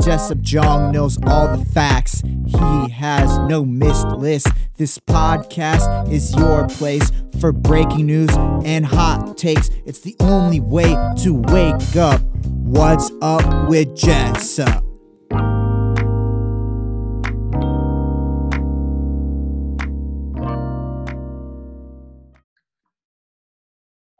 Jessup Jong knows all the facts. He has no missed list. This podcast is your place for breaking news and hot takes. It's the only way to wake up. What's up with Jessup?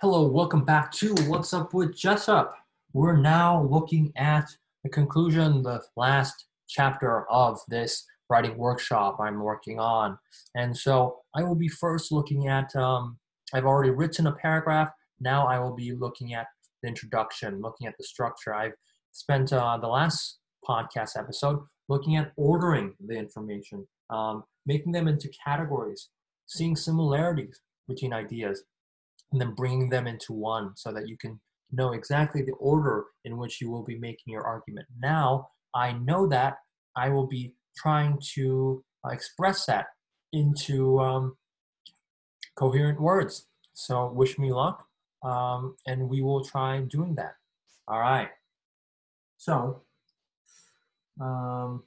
Hello, welcome back to What's Up with Jessup. We're now looking at the conclusion, the last chapter of this writing workshop I'm working on. And so I will be first looking at, um, I've already written a paragraph. Now I will be looking at the introduction, looking at the structure. I've spent uh, the last podcast episode looking at ordering the information, um, making them into categories, seeing similarities between ideas, and then bringing them into one so that you can know exactly the order in which you will be making your argument. Now, I know that I will be trying to uh, express that into um, coherent words. So, wish me luck, um, and we will try doing that. All right. So, um,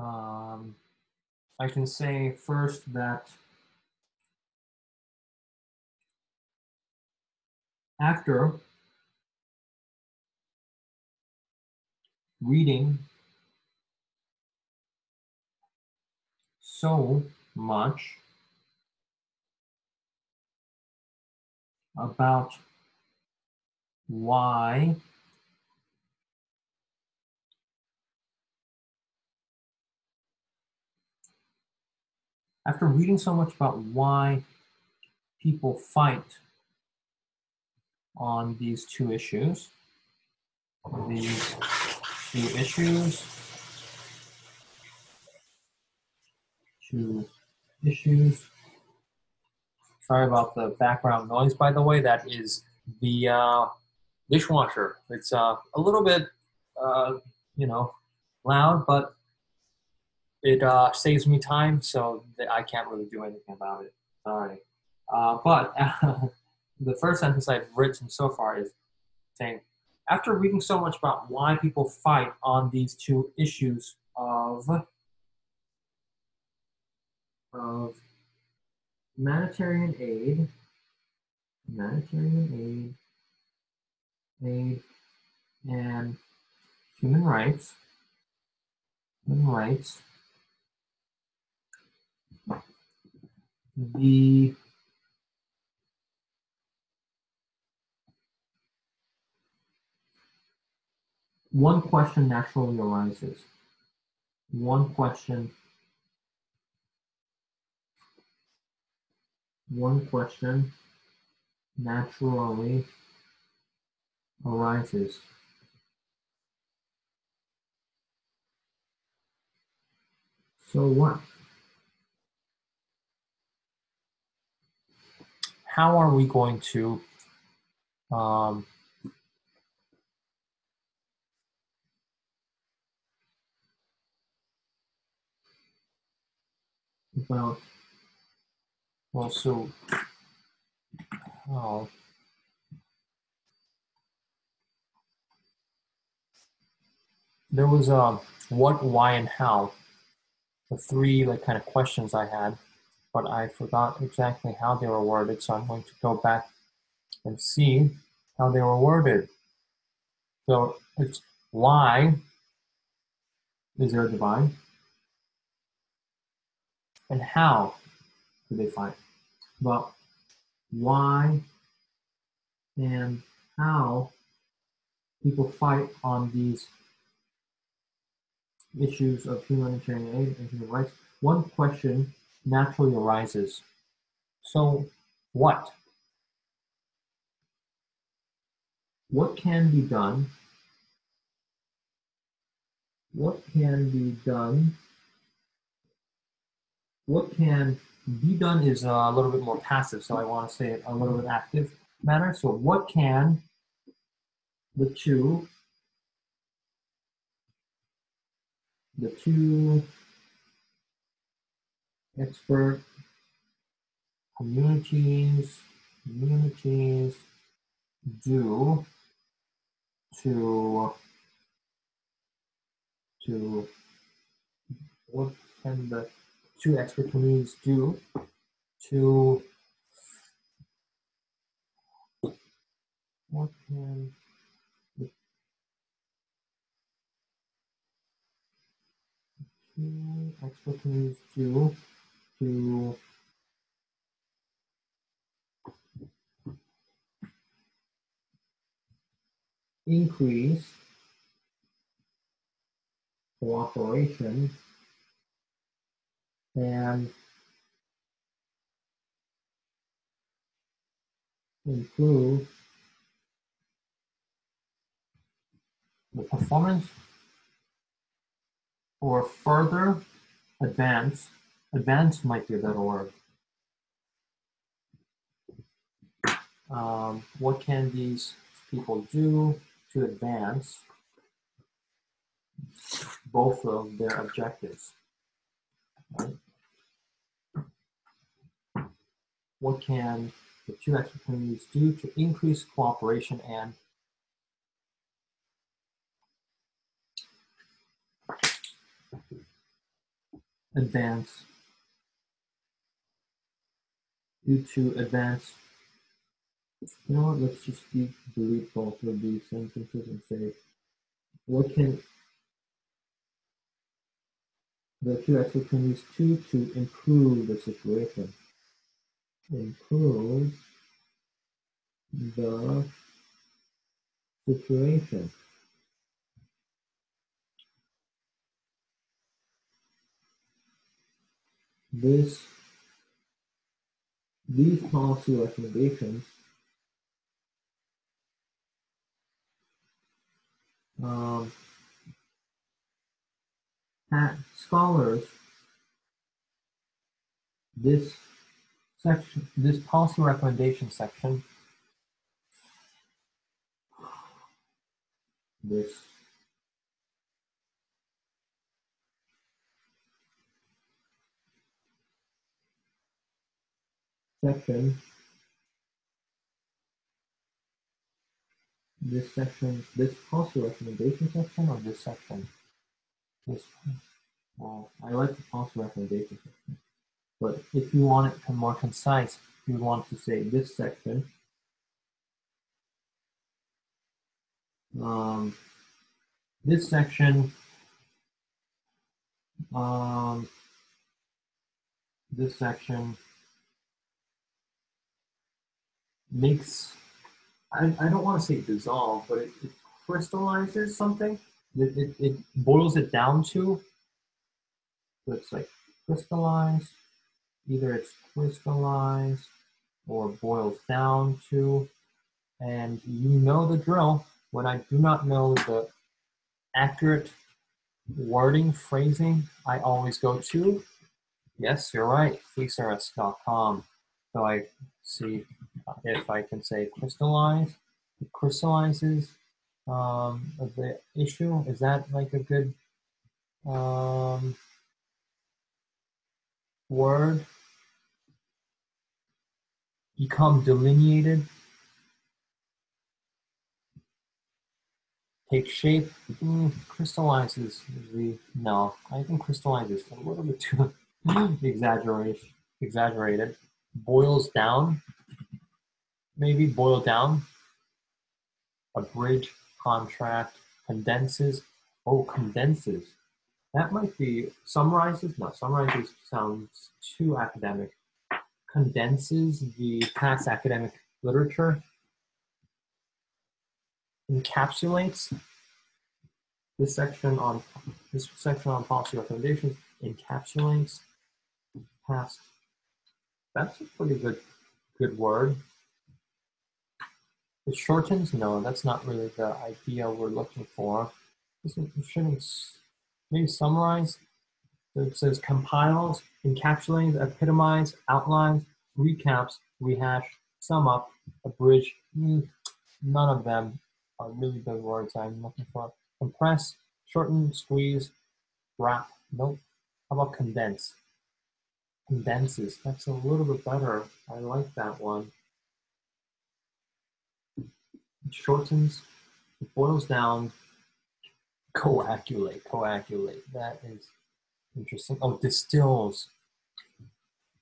um, I can say first that after reading so much about why after reading so much about why people fight on these two issues, these two issues, two issues. Sorry about the background noise, by the way. That is the uh, dishwasher. It's uh, a little bit, uh, you know, loud, but it uh, saves me time, so I can't really do anything about it. Sorry. Uh, but the first sentence I've written so far is saying, after reading so much about why people fight on these two issues of, of humanitarian aid, humanitarian aid, aid, and human rights, human rights, the one question naturally arises. One question, one question naturally arises. So what? How are we going to um, about well so oh. There was a uh, what why and how the three like kind of questions i had but I forgot exactly how they were worded, so I'm going to go back and see how they were worded. So it's why is there a divine? And how do they fight? Well, why and how people fight on these issues of humanitarian aid and human rights. One question naturally arises. So, what? What can be done? what can be done? What can be done is a little bit more passive, so I want to say it a little bit active manner. So what can the two the two expert communities communities do to to what can the two expert communities do to what can the two expert communities do to increase cooperation and improve the performance or further advance advance might be a better word um, what can these people do to advance both of their objectives. Right? What can the two expert communities do to increase cooperation and advance due to advance you know what, let's just delete both of these sentences and say, what can the two exceptions to to improve the situation? Improve the situation. This these policy recommendations um, at scholars, this section, this policy recommendation section, this section this section, this policy recommendation section or this section? This well, I like the policy recommendation section. But if you want it to more concise, you want to say this section. Um, this section, um, this section makes I, I don't want to say dissolve, but it, it crystallizes something. It, it, it boils it down to. So it's like crystallize. Either it's crystallized or boils down to. And you know the drill. When I do not know the accurate wording, phrasing, I always go to, yes, you're right, thesaurus.com. So I see if I can say crystallize, it crystallizes um, the issue. Is that like a good um, word? Become delineated, take shape, mm, crystallizes. No, I think crystallizes a little bit too exaggeration, exaggerated. Boils down, maybe boil down a bridge contract condenses. Oh condenses. That might be summarizes no summarizes sounds too academic. Condenses the past academic literature. Encapsulates this section on this section on policy recommendations. Encapsulates past that's a pretty good good word it shortens? No, that's not really the idea we're looking for. It shouldn't maybe summarize. It says compiles, encapsulates, epitomize, outlines, recaps, rehash, sum up, abridge. Mm, none of them are really the words I'm looking for. Compress, shorten, squeeze, wrap. Nope. How about condense? Condenses. That's a little bit better. I like that one. It shortens, it boils down, coagulate, coagulate. That is interesting. Oh, distills.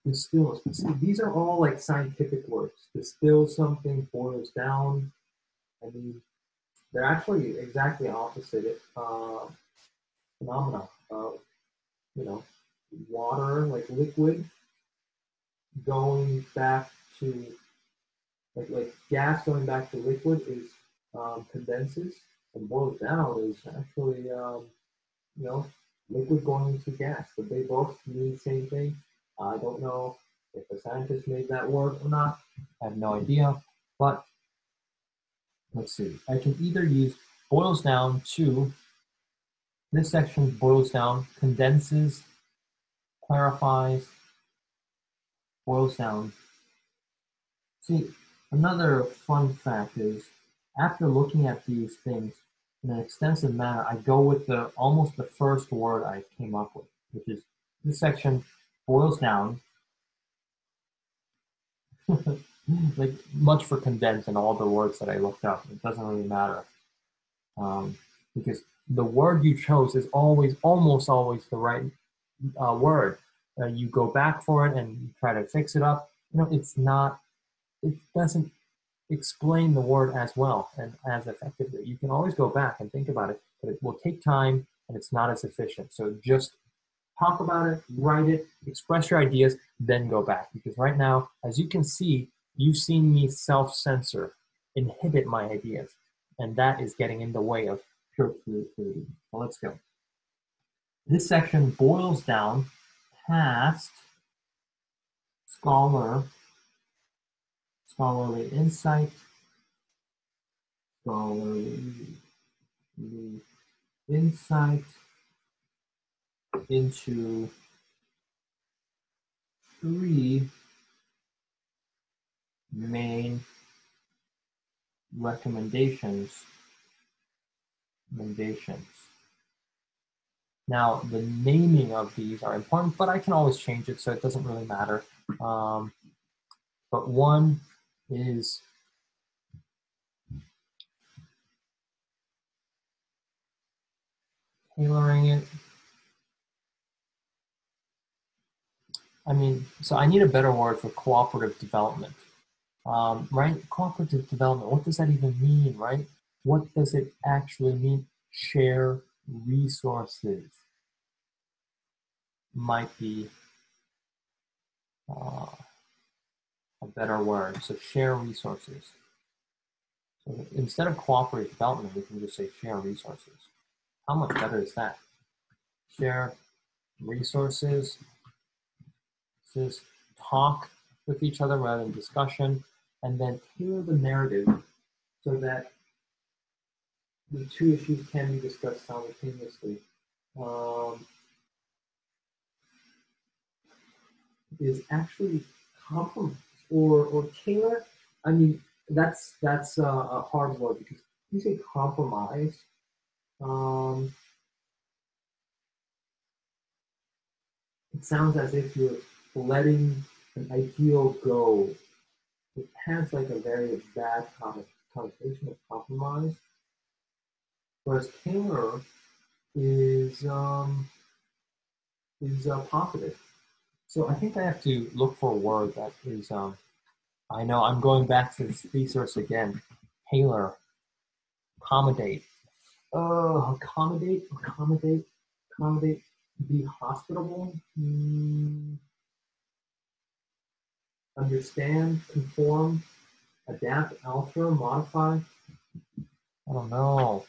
Distills. See, these are all like scientific words. Distill something, boils down. I mean, they're actually exactly opposite uh, phenomena. Uh, you know, water, like liquid, going back to like like gas going back to liquid is um, condenses and boils down is actually um, you know liquid going into gas, but they both mean the same thing. I don't know if the scientist made that word or not. I have no idea, but let's see. I can either use boils down to this section boils down, condenses, clarifies, boils down. See, another fun fact is after looking at these things in an extensive manner, I go with the almost the first word I came up with, which is this section boils down. like much for condense and all the words that I looked up. It doesn't really matter um, because the word you chose is always, almost always the right uh, word. Uh, you go back for it and try to fix it up. You know, it's not. It doesn't explain the word as well and as effectively. You can always go back and think about it, but it will take time and it's not as efficient. So just talk about it, write it, express your ideas, then go back. Because right now, as you can see, you've seen me self censor, inhibit my ideas, and that is getting in the way of pure creativity. So let's go. This section boils down past scholar scholarly insight, scholarly insight into three main recommendations recommendations. Now, the naming of these are important, but I can always change it, so it doesn't really matter. Um, but one is tailoring it. I mean, so I need a better word for cooperative development, um, right? Cooperative development, what does that even mean, right? What does it actually mean? Share resources might be uh, a better word. So share resources. So instead of cooperative development, we can just say share resources. How much better is that? Share resources. Just talk with each other rather than discussion, and then tailor the narrative so that the two issues can be discussed simultaneously. Um, is actually compromise or or tailor. I mean, that's that's a hard word because you say compromise. Um, it sounds as if you're letting an ideal go. It has like a very bad connotation of compromise. Whereas tailor is um, is uh, positive. So I think I have to look for a word that is, um, I know I'm going back to this thesaurus again. Tailor, accommodate. Oh, accommodate, accommodate, accommodate, be hospitable. Mm. Understand, conform, adapt, alter, modify. I don't know.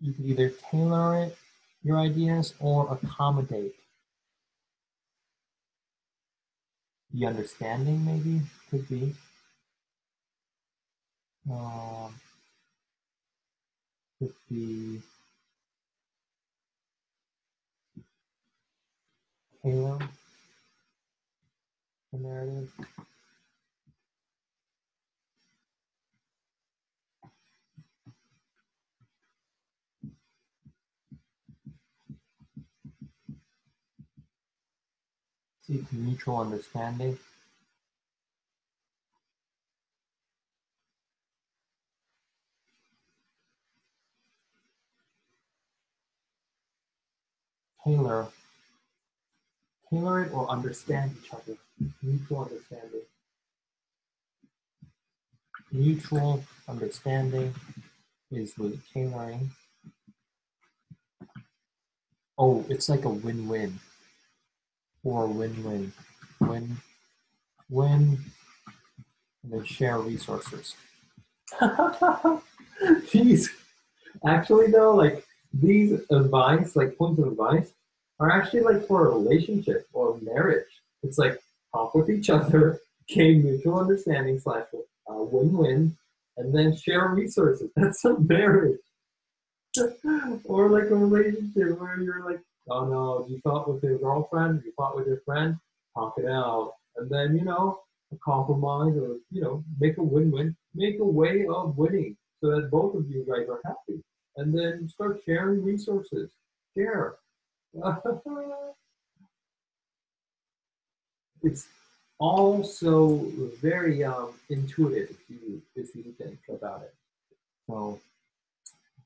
You can either tailor it, your ideas, or accommodate. The understanding, maybe, could be. Um, could be. Tailor the narrative. Seek mutual understanding. Tailor, tailor it or understand each other. Mutual understanding. Mutual understanding is with tailoring. Oh, it's like a win-win or win-win. Win, win, and then share resources. Jeez. Actually though, like these advice, like points of advice, are actually like for a relationship or marriage. It's like talk with each other, gain mutual understanding slash uh, win-win, and then share resources. That's a marriage. or like a relationship where you're like, oh no, you fought with your girlfriend, you fought with your friend, talk it out, and then you know a compromise or you know make a win-win, make a way of winning so that both of you guys are happy, and then start sharing resources. Share. it's also very um, intuitive if you if you think about it. So,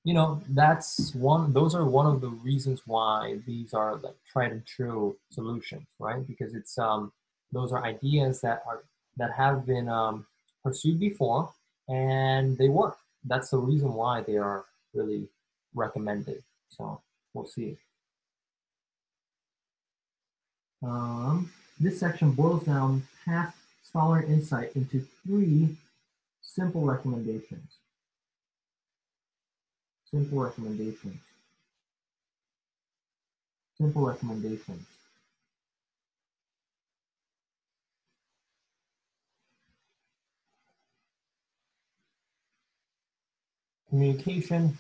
you know, that's one. Those are one of the reasons why these are like tried and true solutions, right? Because it's um, those are ideas that are that have been um, pursued before and they work. That's the reason why they are really recommended. So we'll see. Um, this section boils down past scholar insight into three simple recommendations. Simple recommendations. Simple recommendations. Communication.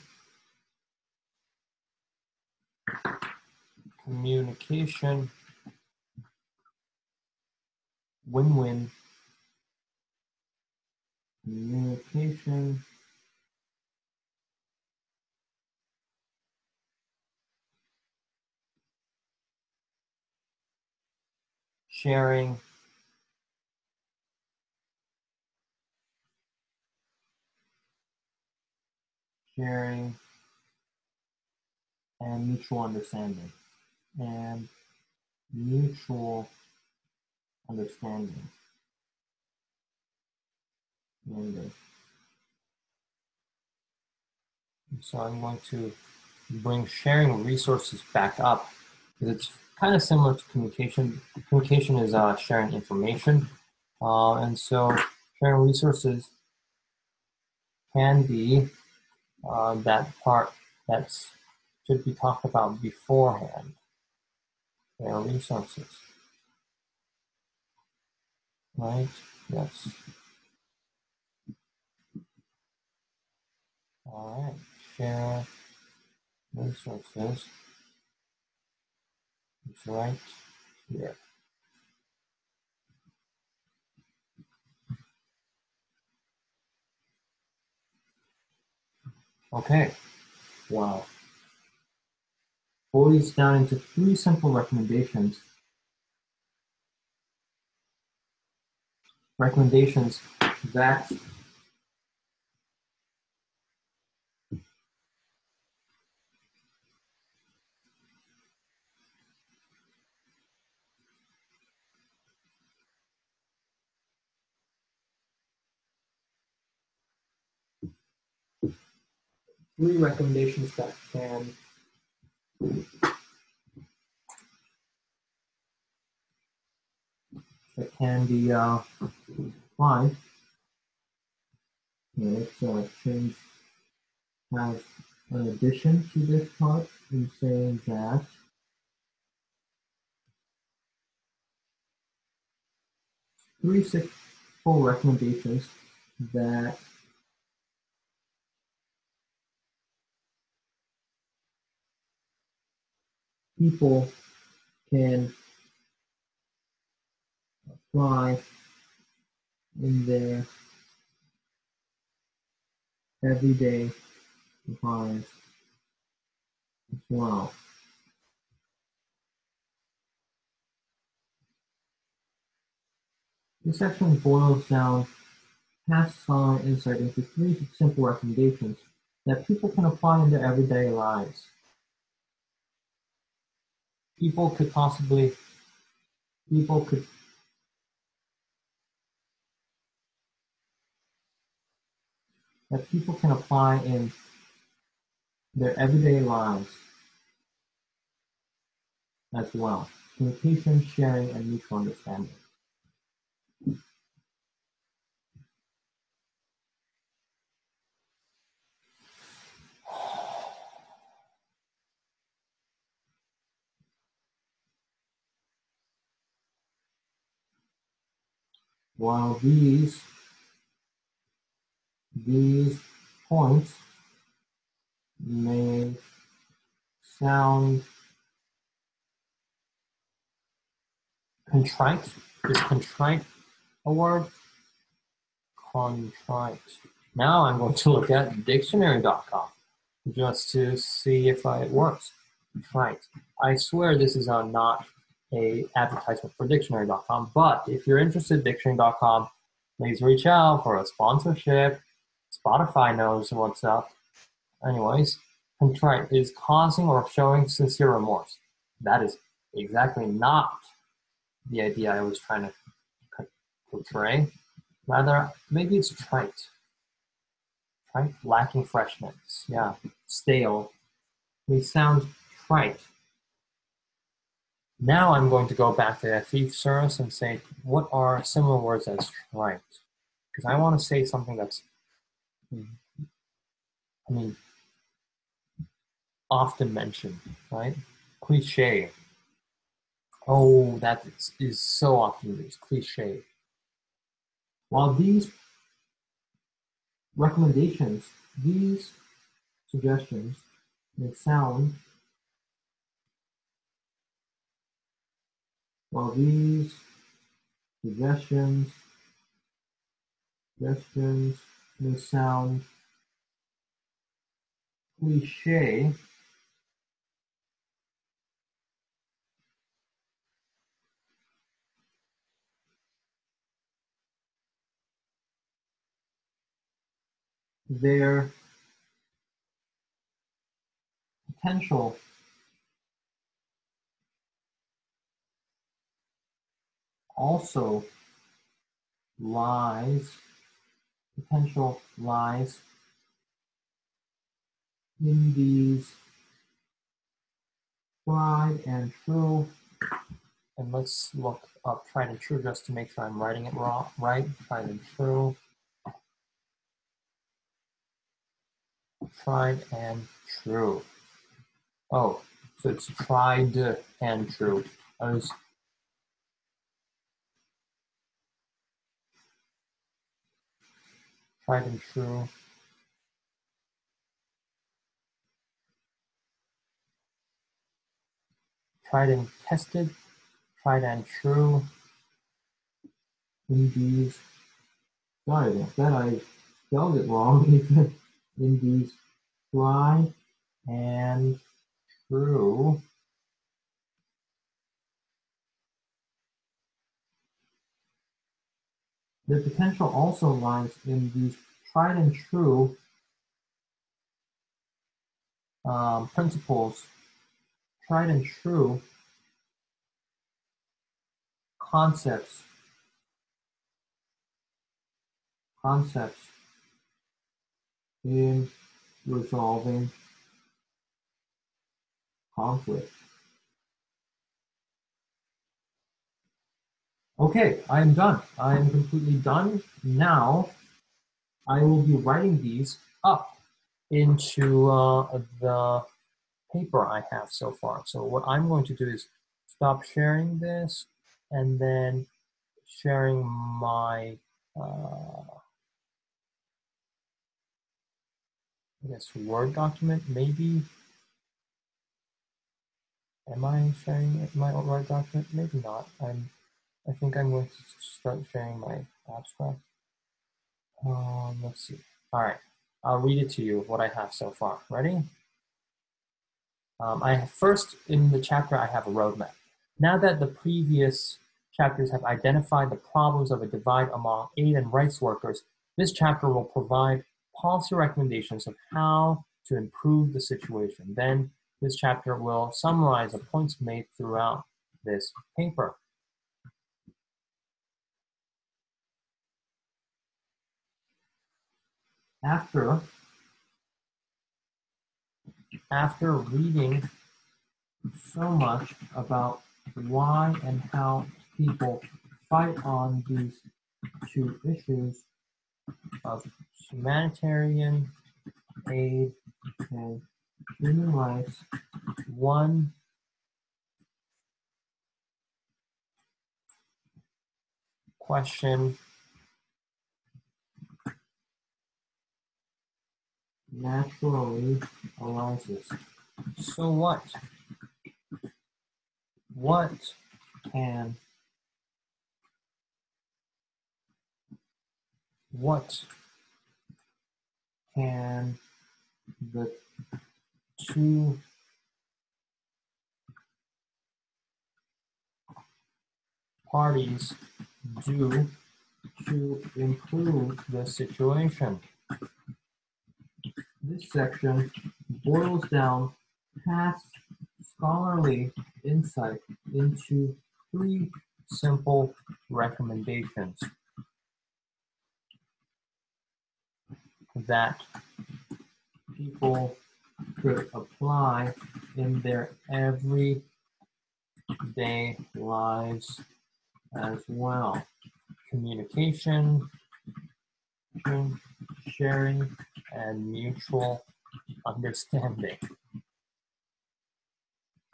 Communication win-win communication sharing. Sharing and mutual understanding. And mutual understanding. And, so I'm going to bring sharing resources back up. Because it's kind of similar to communication. Communication is uh, sharing information. Uh, and so sharing resources can be uh, that part that should be talked about beforehand. Sharing resources right? Yes. All right, share resources. Right here. Okay, wow. Boils down into three simple recommendations recommendations that three recommendations that can that can be uh, applied. Let's uh, change has an addition to this part in saying that three simple recommendations that people can apply in their everyday lives as well. This section boils down past following insight into three simple recommendations that people can apply in their everyday lives. People could possibly, people could that people can apply in their everyday lives as well. Communication, sharing, and mutual understanding. While these these points may sound contrite. Is contrite a word? Contrite. Now I'm going to look at dictionary.com just to see if it works. Contrite. I swear this is a, not a advertisement for dictionary.com, but if you're interested, dictionary.com, please reach out for a sponsorship Spotify knows what's up. Anyways, contrite is causing or showing sincere remorse. That is exactly not the idea I was trying to portray. Rather, maybe it's trite. Trite, lacking freshness. Yeah, stale. They sound trite. Now I'm going to go back to that thesaurus and say, what are similar words as right? Because I want to say something that's I mean, often mentioned, right? Cliche. Oh, that is, is so often used, cliche. While these recommendations, these suggestions may sound, while these suggestions, suggestions may sound. Cliche, their potential also lies potential lies in these tried and true. And let's look up tried and true just to make sure I'm writing it wrong, right? Tried and true. Tried and true. Oh, so it's tried and true. I was and true. Tried and tested, tried and true. Indies. sorry about that, I spelled it wrong. in these tried and true. The potential also lies in these tried and true um, principles, tried and true concepts, concepts in resolving conflict. Okay, I'm done. I'm completely done. Now, I will be writing these up into uh, the paper I have so far. So what I'm going to do is stop sharing this and then sharing my, uh, I guess, Word document, maybe. Am I sharing my Word document? Maybe not. I'm I think I'm going to start sharing my abstract. Um, let's see. All right, I'll read it to you what I have so far. Ready? Um, I first in the chapter I have a roadmap. Now that the previous chapters have identified the problems of a divide among aid and rights workers, this chapter will provide policy recommendations of how to improve the situation. Then this chapter will summarize the points made throughout this paper. After, after reading so much about why and how people fight on these two issues of humanitarian aid and human rights, one question naturally arises. So what? What can what can the two parties do to improve the situation? This section boils down past scholarly insight into three simple recommendations that people could apply in their everyday lives as well. Communication, sharing, and mutual understanding.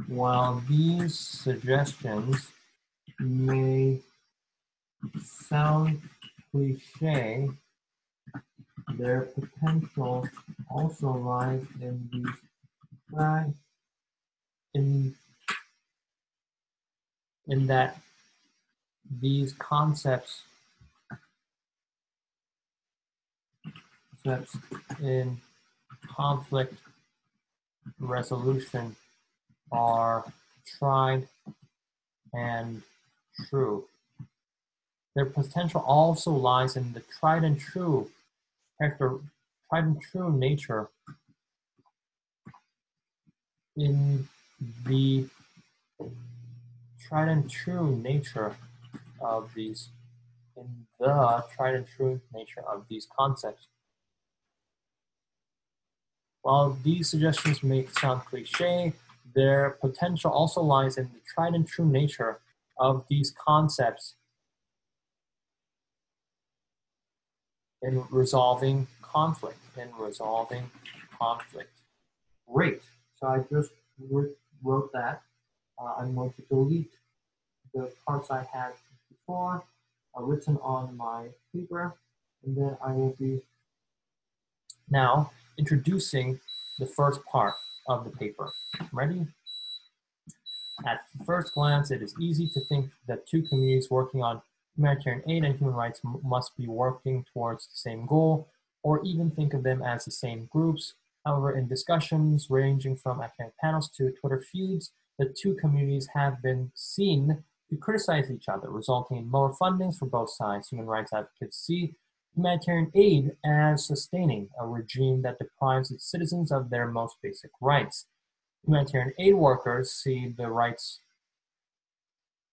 While these suggestions may sound cliche, their potential also lies in these in in that these concepts concepts in conflict resolution are tried and true. Their potential also lies in the tried and true character, tried and true nature in the tried and true nature of these in the tried and true nature of these concepts. While these suggestions may sound cliche, their potential also lies in the tried and true nature of these concepts in resolving conflict, in resolving conflict. Great. So I just wrote that. Uh, I'm going to delete the parts I had before uh, written on my paper, and then I will be now introducing the first part of the paper. Ready? At first glance, it is easy to think that two communities working on humanitarian aid and human rights must be working towards the same goal, or even think of them as the same groups. However, in discussions ranging from academic panels to Twitter feeds, the two communities have been seen to criticize each other, resulting in lower fundings for both sides. Human rights advocates see humanitarian aid as sustaining a regime that deprives its citizens of their most basic rights. Humanitarian aid workers see the rights,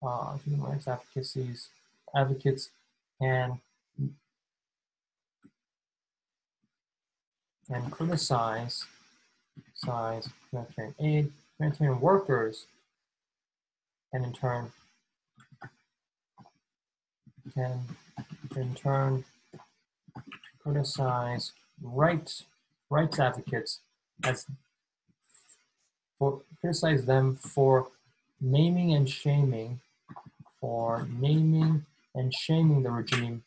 uh, human rights advocacies, advocates and and criticize size humanitarian aid, humanitarian workers, and in turn can in turn criticize rights rights advocates as for criticize them for naming and shaming for naming and shaming the regime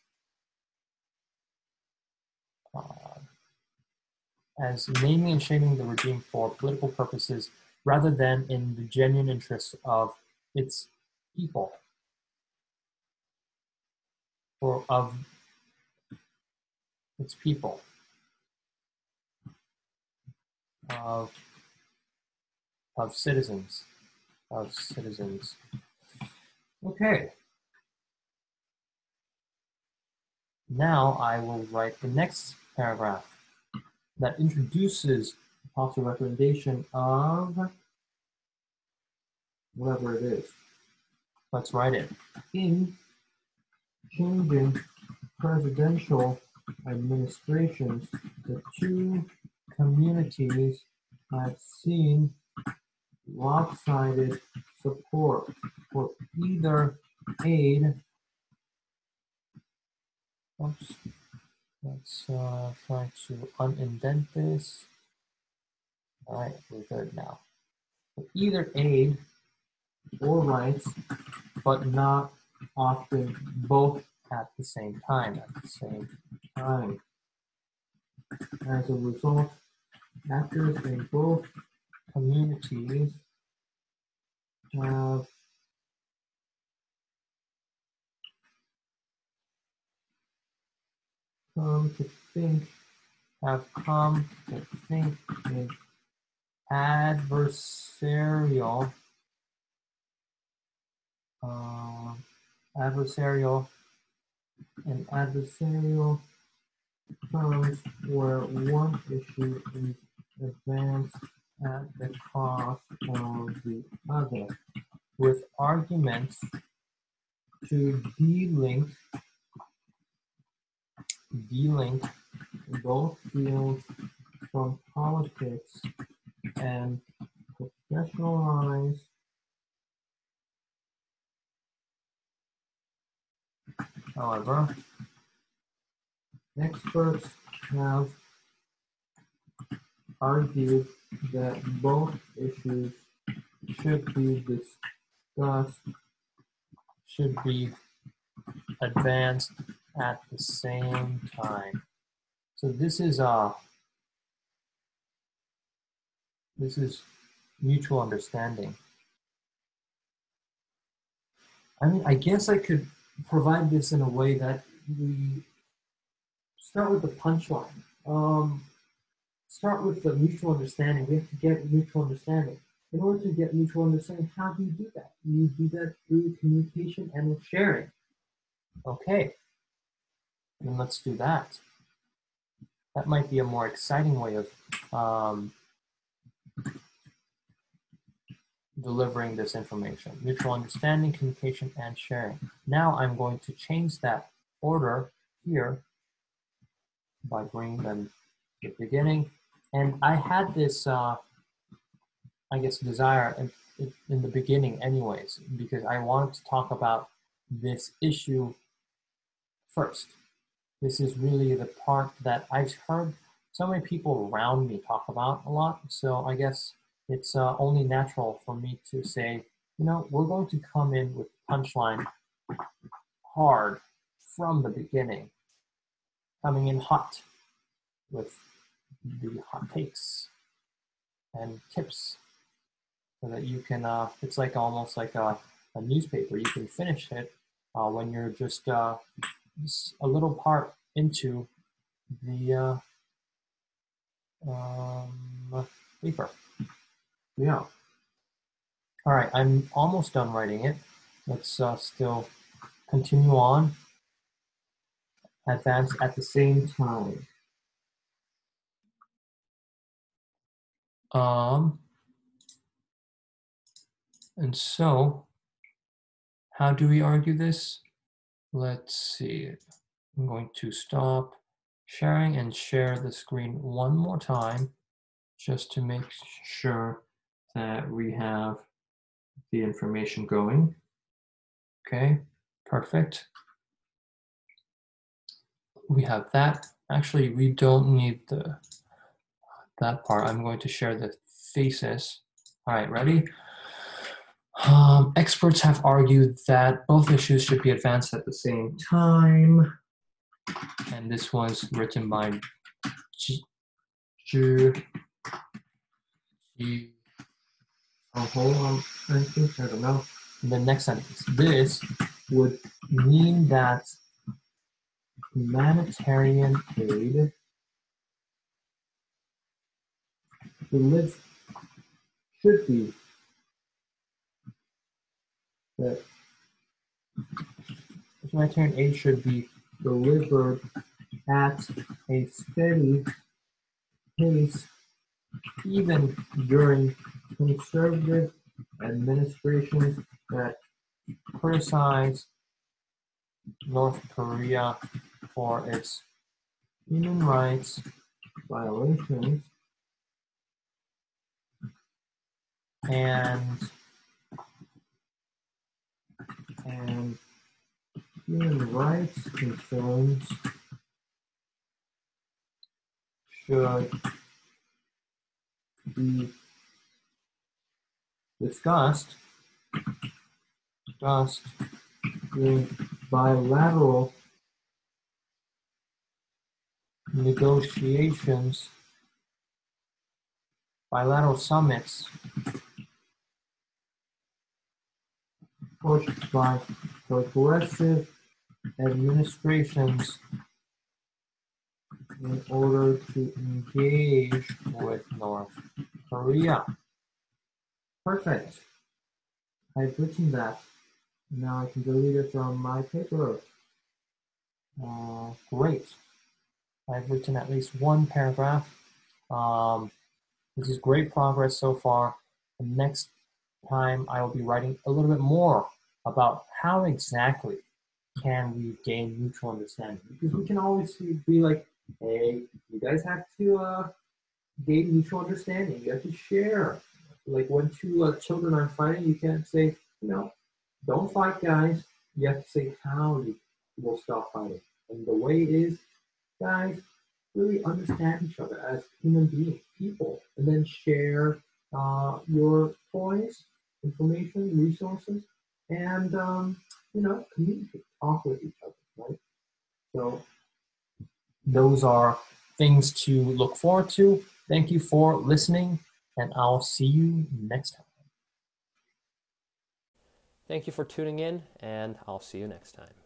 uh, as naming and shaming the regime for political purposes rather than in the genuine interests of its people. or of its people, of of citizens, of citizens. Okay. Now I will write the next paragraph that introduces the possible recommendation of whatever it is. Let's write it. In changing presidential administrations, the two communities have seen lopsided support for either aid. Oops. Let's uh, try to unindent this. All right, we're good now. For either aid or rights, but not often both at the same time. At the same time. As a result, actors in both communities have come to think have come to think in adversarial uh, adversarial and adversarial terms where one issue is advanced at the cost of the other, with arguments to de-link de-link both fields from politics and professionalize However, experts have that both issues should be discussed, should be advanced at the same time. So this is uh this is mutual understanding. I mean, I guess I could provide this in a way that we start with the punchline. Um, start with the mutual understanding. We have to get mutual understanding. In order to get mutual understanding, how do you do that? You do that through communication and with sharing. Okay, then let's do that. That might be a more exciting way of um, delivering this information. Mutual understanding, communication, and sharing. Now I'm going to change that order here by bringing them the beginning. And I had this, uh, I guess, desire in, in the beginning anyways, because I wanted to talk about this issue first. This is really the part that I've heard so many people around me talk about a lot. So I guess it's uh, only natural for me to say, you know, we're going to come in with punchline hard from the beginning, coming in hot with the hot takes and tips so that you can, uh, it's like almost like a, a newspaper. You can finish it uh, when you're just, uh, a little part into the uh, um, paper. Yeah. All right, I'm almost done writing it. Let's uh, still continue on. Advance at the same time. Um, and so, how do we argue this? Let's see. I'm going to stop sharing and share the screen one more time just to make sure that we have the information going. Okay, perfect. We have that. Actually, we don't need the that part. I'm going to share the thesis. All right, ready? Um, experts have argued that both issues should be advanced at the same time. And this was written by G. Oh, hold on. I think I don't know. The next sentence. This would mean that humanitarian aid live should be that humanitarian aid should be delivered at a steady pace even during conservative administrations that criticize North Korea for its human rights violations and and human rights concerns should be discussed discussed in bilateral negotiations, bilateral summits pushed by progressive administrations in order to engage with North Korea. Perfect. I've written that. Now I can delete it from my paper. Uh, great. I've written at least one paragraph. Um, this is great progress so far. The next time I will be writing a little bit more about how exactly can we gain mutual understanding because we can always be like, hey, you guys have to uh, gain mutual understanding. You have to share. Like when two uh, children are fighting, you can't say, you know, don't fight, guys. You have to say how you will stop fighting. And the way is, guys, really understand each other as human beings, people, and then share uh, your toys, information, resources, and um, you know, communicate, talk with each other, right? So those are things to look forward to. Thank you for listening, and I'll see you next time. Thank you for tuning in, and I'll see you next time.